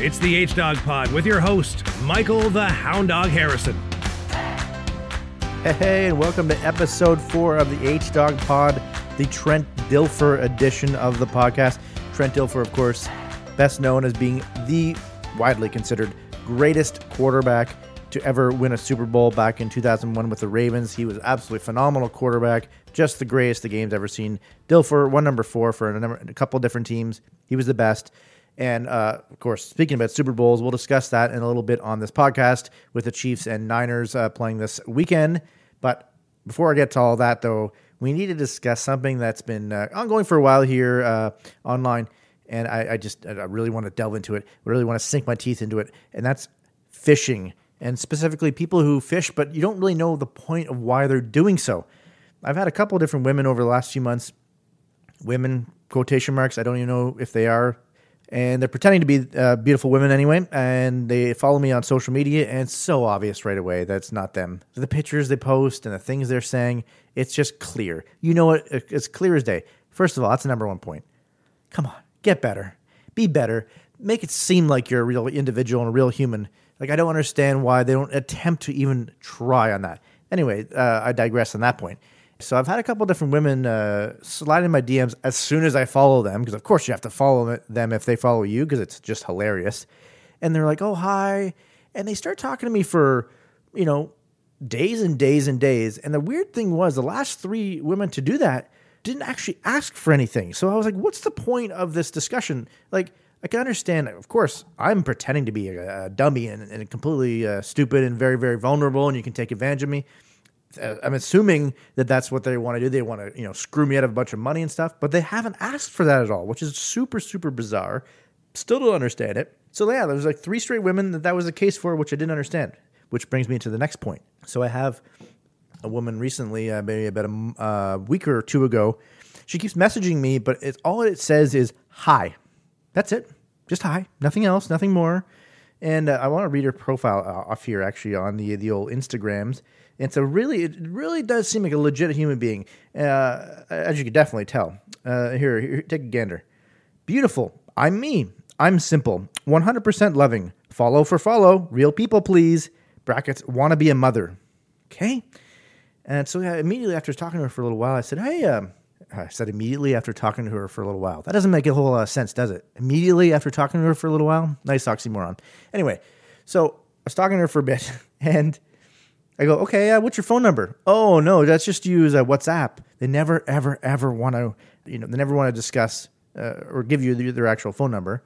It's the H Dog Pod with your host, Michael the Hound Dog Harrison. Hey, and welcome to episode four of the H Dog Pod, the Trent Dilfer edition of the podcast. Trent Dilfer, of course, best known as being the widely considered greatest quarterback to ever win a Super Bowl back in 2001 with the Ravens. He was absolutely phenomenal quarterback, just the greatest the game's ever seen. Dilfer, one number four for a, number, a couple different teams. He was the best. And uh, of course, speaking about Super Bowls, we'll discuss that in a little bit on this podcast with the Chiefs and Niners uh, playing this weekend. But before I get to all that, though, we need to discuss something that's been uh, ongoing for a while here uh, online. And I, I just I really want to delve into it. I really want to sink my teeth into it. And that's fishing, and specifically people who fish, but you don't really know the point of why they're doing so. I've had a couple different women over the last few months, women quotation marks. I don't even know if they are and they're pretending to be uh, beautiful women anyway. And they follow me on social media, and it's so obvious right away that's not them. The pictures they post and the things they're saying, it's just clear. You know it. It's clear as day. First of all, that's the number one point. Come on, get better, be better, make it seem like you're a real individual and a real human. Like I don't understand why they don't attempt to even try on that. Anyway, uh, I digress on that point. So I've had a couple different women uh, slide in my DMs as soon as I follow them, because of course you have to follow them if they follow you, because it's just hilarious. And they're like, "Oh hi," and they start talking to me for, you know, days and days and days. And the weird thing was, the last three women to do that didn't actually ask for anything. So I was like, "What's the point of this discussion?" Like. I can understand, of course, I'm pretending to be a, a dummy and, and completely uh, stupid and very, very vulnerable, and you can take advantage of me. Uh, I'm assuming that that's what they want to do. They want to, you know, screw me out of a bunch of money and stuff, but they haven't asked for that at all, which is super, super bizarre. Still don't understand it. So yeah, there's like three straight women that that was the case for, which I didn't understand. Which brings me to the next point. So I have a woman recently, uh, maybe about a uh, week or two ago. She keeps messaging me, but it's all it says is hi. That's it, just hi, nothing else, nothing more. And uh, I want to read her profile uh, off here, actually, on the the old Instagrams. It's a really, it really does seem like a legit human being, uh, as you can definitely tell. Uh, here, here, take a gander. Beautiful. I'm me. I'm simple. 100% loving. Follow for follow. Real people, please. Brackets. Want to be a mother. Okay. And so yeah, immediately after talking to her for a little while, I said, "Hey." Um, I said immediately after talking to her for a little while. That doesn't make a whole lot of sense, does it? Immediately after talking to her for a little while? Nice oxymoron. Anyway, so I was talking to her for a bit, and I go, okay, uh, what's your phone number? Oh no, that's just use uh, WhatsApp. They never, ever, ever want to, you know, they never want to discuss uh, or give you their, their actual phone number.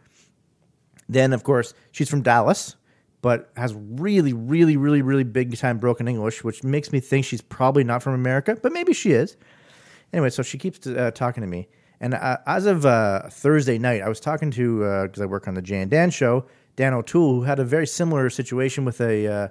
Then, of course, she's from Dallas, but has really, really, really, really big time broken English, which makes me think she's probably not from America, but maybe she is. Anyway, so she keeps uh, talking to me. And uh, as of Thursday night, I was talking to, because I work on the Jay and Dan show, Dan O'Toole, who had a very similar situation with a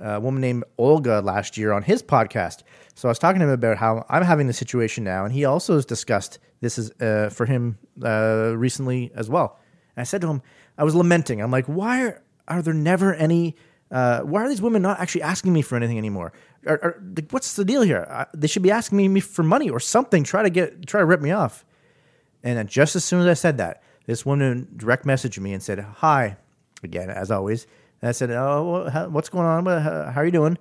a woman named Olga last year on his podcast. So I was talking to him about how I'm having the situation now, and he also has discussed this is uh, for him uh, recently as well. And I said to him, I was lamenting. I'm like, why are, are there never any? Uh, why are these women not actually asking me for anything anymore? Are, are, what's the deal here? they should be asking me for money or something. Try to get try to rip me off. And just as soon as I said that, this woman direct messaged me and said, "Hi," again as always. And I said, "Oh, what's going on? How are you doing?"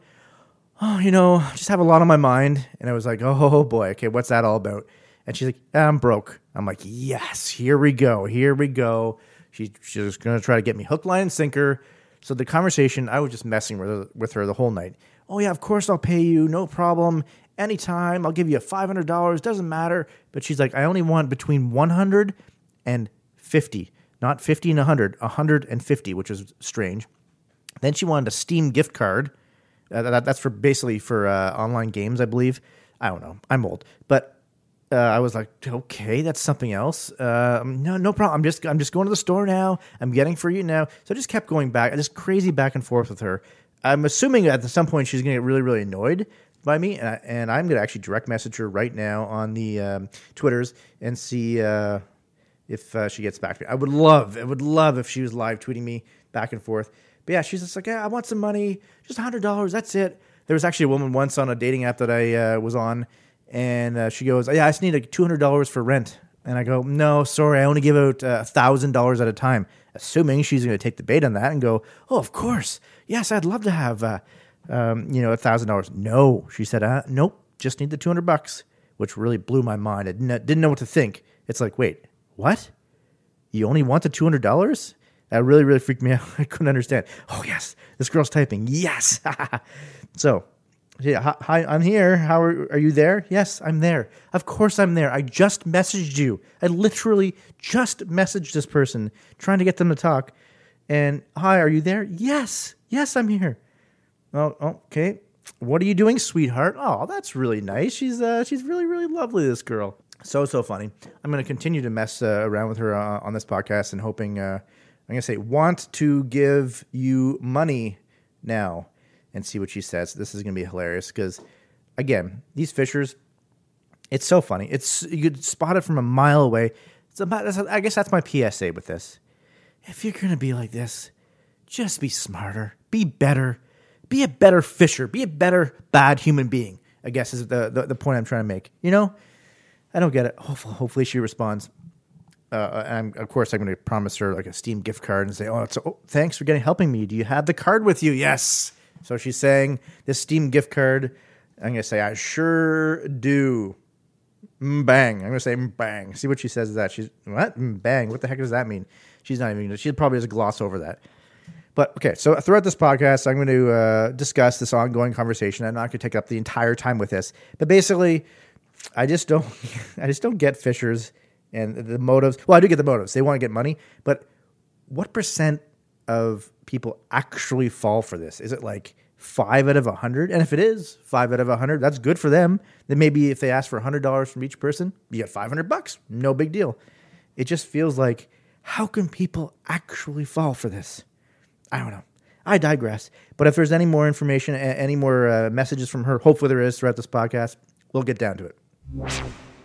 Oh, you know, just have a lot on my mind. And I was like, "Oh boy, okay, what's that all about?" And she's like, "I'm broke." I'm like, "Yes, here we go, here we go." She, she's just going to try to get me hook, line, and sinker. So the conversation, I was just messing with her, with her the whole night. Oh yeah, of course I'll pay you, no problem, anytime. I'll give you five hundred dollars, doesn't matter. But she's like, I only want between one hundred and fifty, not fifty and hundred, hundred and fifty, which is strange. Then she wanted a Steam gift card. Uh, that, that's for basically for uh, online games, I believe. I don't know. I'm old, but uh, I was like, okay, that's something else. Uh, no, no problem. I'm just, I'm just going to the store now. I'm getting for you now. So I just kept going back, just crazy back and forth with her. I'm assuming at some point she's going to get really, really annoyed by me, and, I, I'm going to actually direct message her right now on the um, Twitters and see uh, if uh, she gets back to me. I would love, I would love if she was live tweeting me back and forth. But yeah, she's just like, yeah, I want some money, just hundred dollars. That's it. There was actually a woman once on a dating app that I uh, was on, and uh, she goes, yeah, I just need like two hundred dollars for rent. And I go, no, sorry, I only give out a thousand dollars at a time, assuming she's going to take the bait on that and go, oh, of course, yes, I'd love to have, uh, um, you know, a thousand dollars. No, she said, uh, nope, just need the two hundred bucks, which really blew my mind. I didn't, didn't know what to think. It's like, wait, what? You only want the two hundred dollars? That really, really freaked me out. I couldn't understand. Oh yes, this girl's typing. Yes. so yeah, hi, I'm here. How are, are you there? Yes, I'm there. Of course I'm there. I just messaged you. I literally just messaged this person trying to get them to talk. And hi, are you there? Yes, yes, I'm here. Oh, okay. What are you doing, sweetheart? Oh, that's really nice. She's uh, she's really, really lovely. This girl, so so funny. I'm going to continue to mess uh, around with her uh, on this podcast and hoping. Uh, I'm going to say want to give you money now and see what she says. This is going to be hilarious because, again, these fishers, it's so funny. It's you could spot it from a mile away. It's about, I guess that's my PSA with this. If you're going to be like this, just be smarter, be better, be a better fisher, be a better bad human being. I guess is the, the, the point I'm trying to make. You know, I don't get it. Hopefully, hopefully she responds. Uh, and of course, I'm going to promise her like a Steam gift card and say, "Oh, oh, thanks for getting helping me. Do you have the card with you?" Yes. So she's saying this Steam gift card. I'm gonna say I sure do. Bang. I'm gonna say bang. See what she says. Is that she's what? Bang. What the heck does that mean? She's not even. She probably just gloss over that. But okay, so throughout this podcast, I'm going to uh, discuss this ongoing conversation. I'm not going to take up the entire time with this, but basically, I just don't. I just don't get fishers and the motives. Well, I do get the motives. They want to get money, but what percent of people actually fall for this? Is it like five out of a hundred? And if it is five out of a hundred, that's good for them. Then maybe if they ask for a hundred dollars from each person, you get five hundred bucks. No big deal. It just feels like how can people actually fall for this? I don't know. I digress. But if there's any more information, any more uh, messages from her, hopefully there is throughout this podcast, we'll get down to it.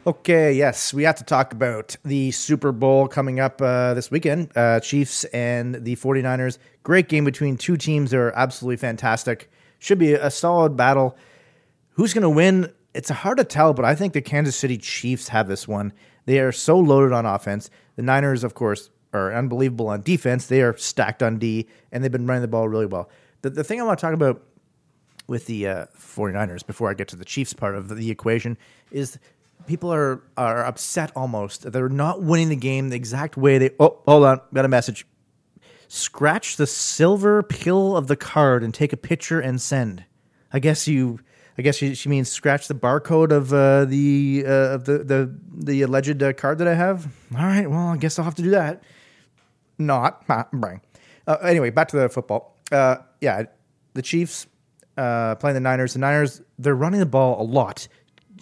Okay, yes, we have to talk about the Super Bowl coming up uh, this weekend. Uh, Chiefs and the 49ers. Great game between two teams that are absolutely fantastic. Should be a solid battle. Who's going to win? It's hard to tell, but I think the Kansas City Chiefs have this one. They are so loaded on offense. The Niners, of course, are unbelievable on defense. They are stacked on D, and they've been running the ball really well. The, the thing I want to talk about with the uh, 49ers before I get to the Chiefs part of the equation is people are are upset almost. They're not winning the game the exact way they. Oh, hold on, got a message. Scratch the silver pill of the card and take a picture and send. I guess you. I guess she, she means scratch the barcode of uh, the uh, of the the the alleged uh, card that I have. All right, well, I guess I'll have to do that. Not, bang. Uh, anyway, back to the football. Uh, yeah, the Chiefs uh, playing the Niners. The Niners they're running the ball a lot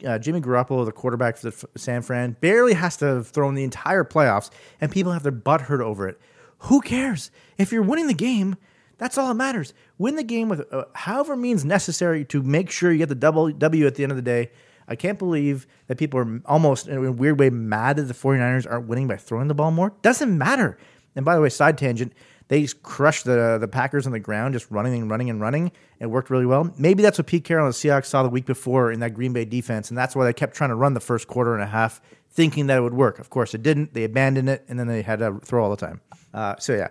uh, Jimmy Garoppolo, the quarterback for the San Fran, barely has to throw in the entire playoffs, and people have their butt hurt over it. Who cares? If you're winning the game, that's all that matters. Win the game with uh, however means necessary to make sure you get the double W at the end of the day. I can't believe that people are almost in a weird way mad that the 49ers aren't winning by throwing the ball more. Doesn't matter. And by the way, side tangent, they just crushed the the Packers on the ground, just running and running and running. It worked really well. Maybe that's what Pete Carroll and the Seahawks saw the week before in that Green Bay defense, and that's why they kept trying to run the first quarter and a half, thinking that it would work. Of course, it didn't. They abandoned it, and then they had to throw all the time. Uh, so yeah,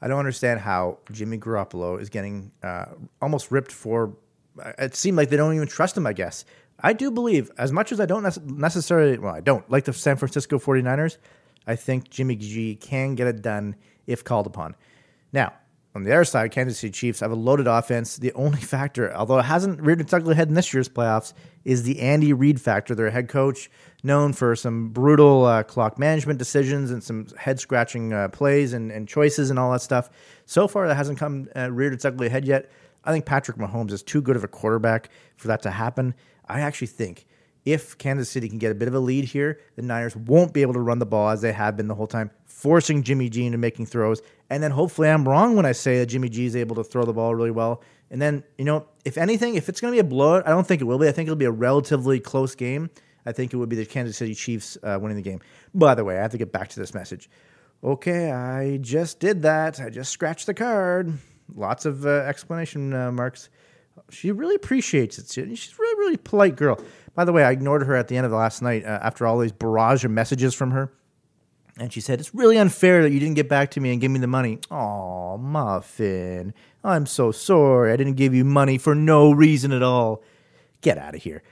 I don't understand how Jimmy Garoppolo is getting uh, almost ripped for. Uh, it seemed like they don't even trust him. I guess I do believe, as much as I don't necessarily, well, I don't like the San Francisco 49ers. I think Jimmy G can get it done if called upon. Now, on the other side, Kansas City Chiefs have a loaded offense. The only factor, although it hasn't reared its ugly head in this year's playoffs, is the Andy Reid factor. Their head coach, known for some brutal uh, clock management decisions and some head scratching uh, plays and, and, choices and all that stuff. So far, that hasn't come uh, reared its ugly head yet. I think Patrick Mahomes is too good of a quarterback for that to happen. I actually think if Kansas City can get a bit of a lead here, the Niners won't be able to run the ball as they have been the whole time, forcing Jimmy G into making throws. And then hopefully I'm wrong when I say that Jimmy G is able to throw the ball really well. And then, you know, if anything, if it's going to be a blowout, I don't think it will be. I think it'll be a relatively close game. I think it would be the Kansas City Chiefs uh, winning the game. By the way, I have to get back to this message. Okay, I just did that. I just scratched the card. Lots of uh, explanation uh, marks. She really appreciates it. She's a really, really polite girl. By the way, I ignored her at the end of the last night uh, after all these barrage of messages from her. And she said, It's really unfair that you didn't get back to me and give me the money. Oh, Muffin. I'm so sorry. I didn't give you money for no reason at all. Get out of here.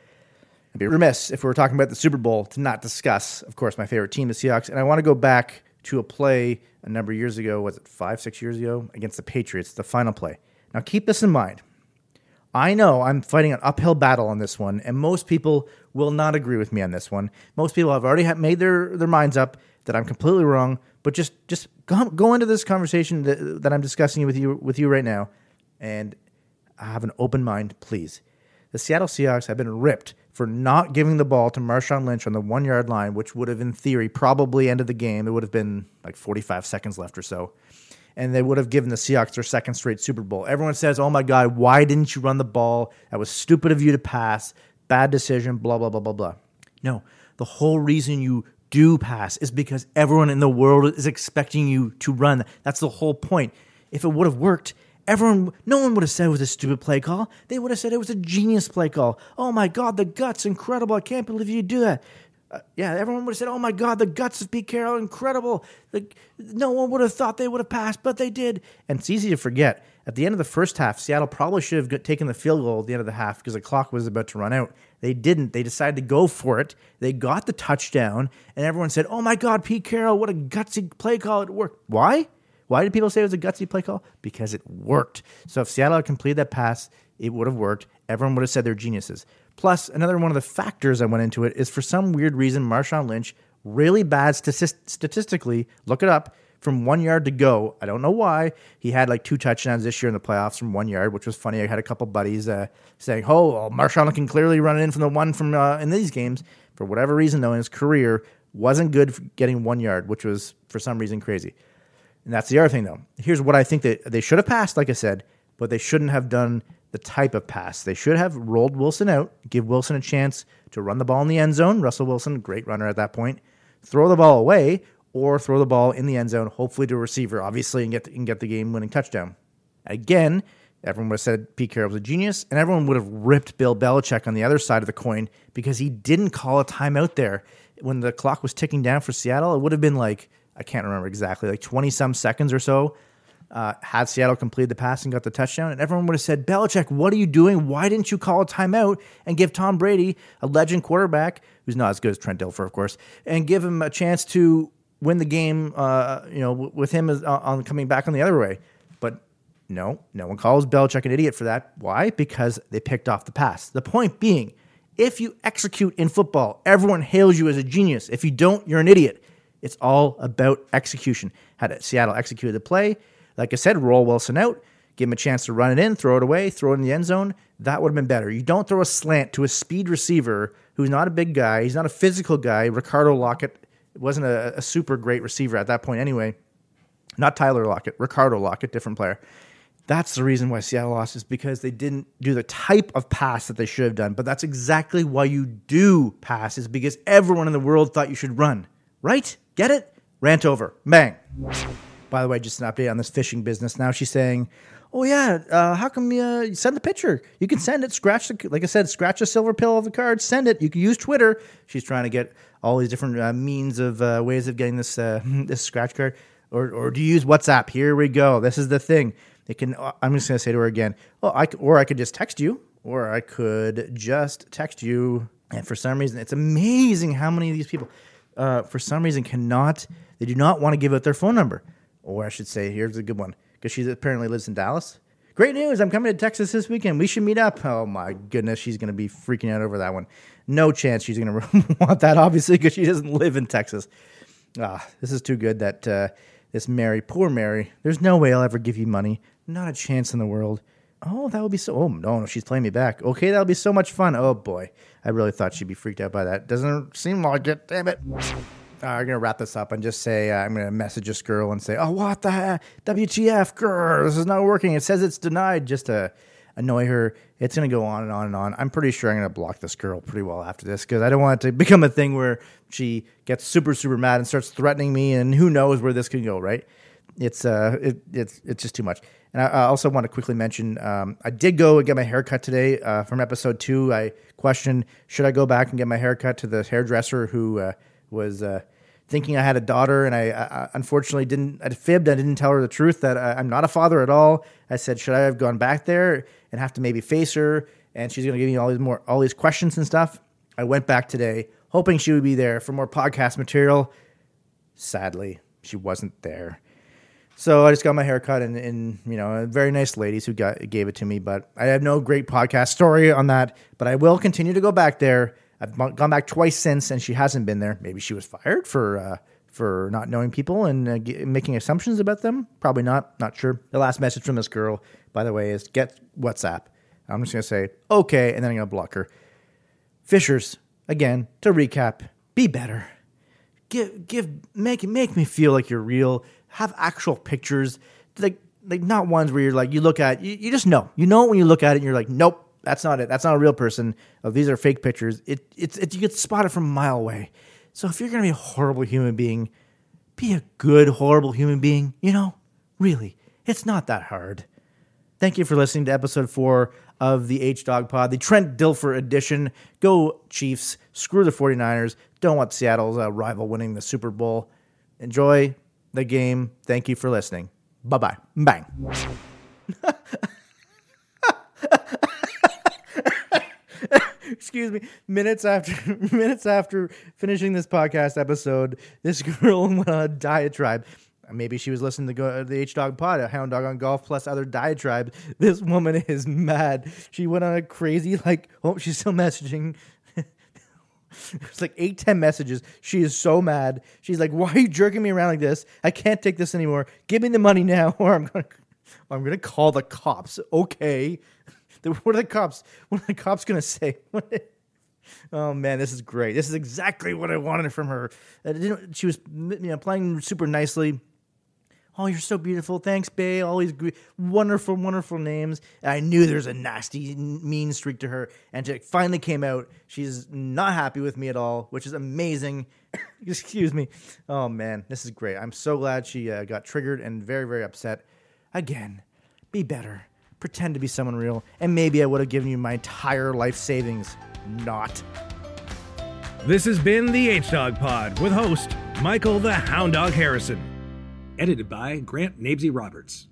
I'd be remiss if we were talking about the Super Bowl to not discuss, of course, my favorite team, the Seahawks. And I want to go back to a play a number of years ago. Was it five, six years ago? Against the Patriots, the final play. Now, keep this in mind. I know I'm fighting an uphill battle on this one, and most people will not agree with me on this one. Most people have already made their, their minds up that I'm completely wrong. But just just go, go into this conversation that, that I'm discussing with you with you right now, and have an open mind, please. The Seattle Seahawks have been ripped for not giving the ball to Marshawn Lynch on the one yard line, which would have, in theory, probably ended the game. It would have been like 45 seconds left or so. And they would have given the Seahawks their second straight Super Bowl. Everyone says, oh my God, why didn't you run the ball? That was stupid of you to pass. Bad decision, blah, blah, blah, blah, blah. No, the whole reason you do pass is because everyone in the world is expecting you to run. That's the whole point. If it would have worked, everyone, no one would have said it was a stupid play call. They would have said it was a genius play call. Oh my God, the guts, incredible. I can't believe you do that. Uh, yeah, everyone would have said, "Oh my God, the guts of Pete Carroll, incredible!" Like, no one would have thought they would have passed, but they did. And it's easy to forget. At the end of the first half, Seattle probably should have taken the field goal at the end of the half because the clock was about to run out. They didn't. They decided to go for it. They got the touchdown, and everyone said, "Oh my God, Pete Carroll, what a gutsy play call! It worked." Why? Why did people say it was a gutsy play call? Because it worked. So if Seattle had completed that pass, it would have worked. Everyone would have said they're geniuses. Plus, another one of the factors I went into it is for some weird reason, Marshawn Lynch, really bad statistically, look it up, from one yard to go. I don't know why. He had like two touchdowns this year in the playoffs from one yard, which was funny. I had a couple buddies uh, saying, "Oh, well, Marshawn can clearly run it in from the one from uh, in these games." For whatever reason, though, in his career, wasn't good for getting one yard, which was for some reason crazy. And that's the other thing, though. Here's what I think that they should have passed, like I said, but they shouldn't have done the type of pass. They should have rolled Wilson out, give Wilson a chance to run the ball in the end zone. Russell Wilson, great runner at that point. Throw the ball away, or throw the ball in the end zone, hopefully to a receiver, obviously, and get the, and get the game winning touchdown. Again, everyone would have said Pete Carroll was a genius, and everyone would have ripped Bill Belichick on the other side of the coin because he didn't call a timeout there when the clock was ticking down for Seattle. It would have been like I can't remember exactly, like twenty some seconds or so. Uh, had Seattle completed the pass and got the touchdown, and everyone would have said, Belichick, what are you doing? Why didn't you call a timeout and give Tom Brady, a legend quarterback, who's not as good as Trent Dilfer, of course, and give him a chance to win the game, uh, you know, with him as, uh, on coming back on the other way. But no, no one calls Belichick an idiot for that. Why? Because they picked off the pass. The point being, if you execute in football, everyone hails you as a genius. If you don't, you're an idiot. It's all about execution. Had Seattle executed the play, like I said, roll Wilson out, give him a chance to run it in, throw it away, throw it in the end zone. That would have been better. You don't throw a slant to a speed receiver who's not a big guy. He's not a physical guy. Ricardo Lockette wasn't a, a super great receiver at that point anyway. Not Tyler Lockett, Ricardo Lockette, different player. That's the reason why Seattle lost is because they didn't do the type of pass that they should have done. But that's exactly why you do pass is because everyone in the world thought you should run. Right? Get it? Rant over. Bang. By the way, just an update on this fishing business. Now she's saying, "Oh yeah, uh, how come you uh, send the picture? You can send it. Scratch the like I said, scratch a silver pill of the card. Send it. You can use Twitter. She's trying to get all these different uh, means of uh, ways of getting this uh, this scratch card, or or do you use WhatsApp? Here we go. This is the thing. It can. Uh, I'm just to say to her again. Oh, I or I could just text you, or I could just text you. And for some reason, it's amazing how many of these people, for some reason, cannot. They do not want to give out their phone number, or I should say, here's a good one because she apparently lives in Dallas. Great news! I'm coming to Texas this weekend. We should meet up. Oh my goodness, she's going to be freaking out over that one. No chance she's going to want that, obviously, because she doesn't live in Texas. Ah, this is too good that uh, this Mary, poor Mary, there's no way I'll ever give you money. Not a chance in the world. Oh, that would be so. Oh no, no, she's playing me back. Okay, that'll be so much fun. Oh boy, I really thought she'd be freaked out by that. Doesn't seem like it. Damn it. Uh, I'm gonna wrap this up and just say uh, I'm gonna message this girl and say, "Oh, what the heck? WTF, girl? This is not working. It says it's denied." Just to annoy her. It's going to go on and on and on. I'm pretty sure I'm going to block this girl pretty well after this because I don't want it to become a thing where she gets super, super mad and starts threatening me, and who knows where this can go, right? it's uh, it, it's it's just too much. And I, I also want to quickly mention, um, I did go and get my haircut today uh, from episode two. I questioned should I go back and get my haircut to the hairdresser who uh, was uh, thinking I had a daughter, and I, I unfortunately didn't. I fibbed. I didn't tell her the truth that I, I'm not a father at all. I said, should I have gone back there and have to maybe face her? And she's going to give me all these more all these questions and stuff. I went back today, hoping she would be there for more podcast material. Sadly, she wasn't there. So I just got my hair cut and, and you know, very nice ladies who got gave it to me. But I have no great podcast story on that. But I will continue to go back there. I've gone back twice since, and she hasn't been there. Maybe she was fired for uh, for not knowing people and uh, g- making assumptions about them. Probably not. Not sure. The last message from this girl, by the way, is get WhatsApp. I'm just gonna say okay, and then I'm gonna block her. Fishers again. To recap, be better. Give give make make me feel like you're real have actual pictures, like like not ones where you're like you look at you, you just know you know when you look at it and you're like nope that's not it that's not a real person oh, these are fake pictures it it's it, you get spotted from a mile away so if you're gonna be a horrible human being be a good horrible human being you know really it's not that hard thank you for listening to episode four of the H Dog Pod, the Trent Dilfer edition. Go Chiefs, screw the 49ers. Don't want Seattle's uh, rival winning the Super Bowl. Enjoy the game. Thank you for listening. Bye bye. Bang. Excuse me. Minutes after minutes after finishing this podcast episode, this girl went on a diatribe. Maybe she was listening to go, the H Dog Pod, a Hound Dog on Golf, plus other diatribes. This woman is mad. She went on a crazy like. Oh, she's still messaging it's like eight, ten messages. She is so mad. She's like, "Why are you jerking me around like this? I can't take this anymore. Give me the money now, or I'm gonna, I'm gonna call the cops." Okay, what are the cops? What are the cops gonna say? oh man, this is great. This is exactly what I wanted from her. She was, you know, playing super nicely Oh, you're so beautiful. Thanks, Bay. All these wonderful, wonderful names. And I knew there's a nasty, mean streak to her. And it finally came out. She's not happy with me at all, which is amazing. Excuse me. Oh, man. This is great. I'm so glad she uh, got triggered and very, very upset. Again, be better. Pretend to be someone real. And maybe I would have given you my entire life savings. Not. This has been the H Dog Pod with host Michael the Hound Dog Harrison edited by Grant Nabesy Roberts.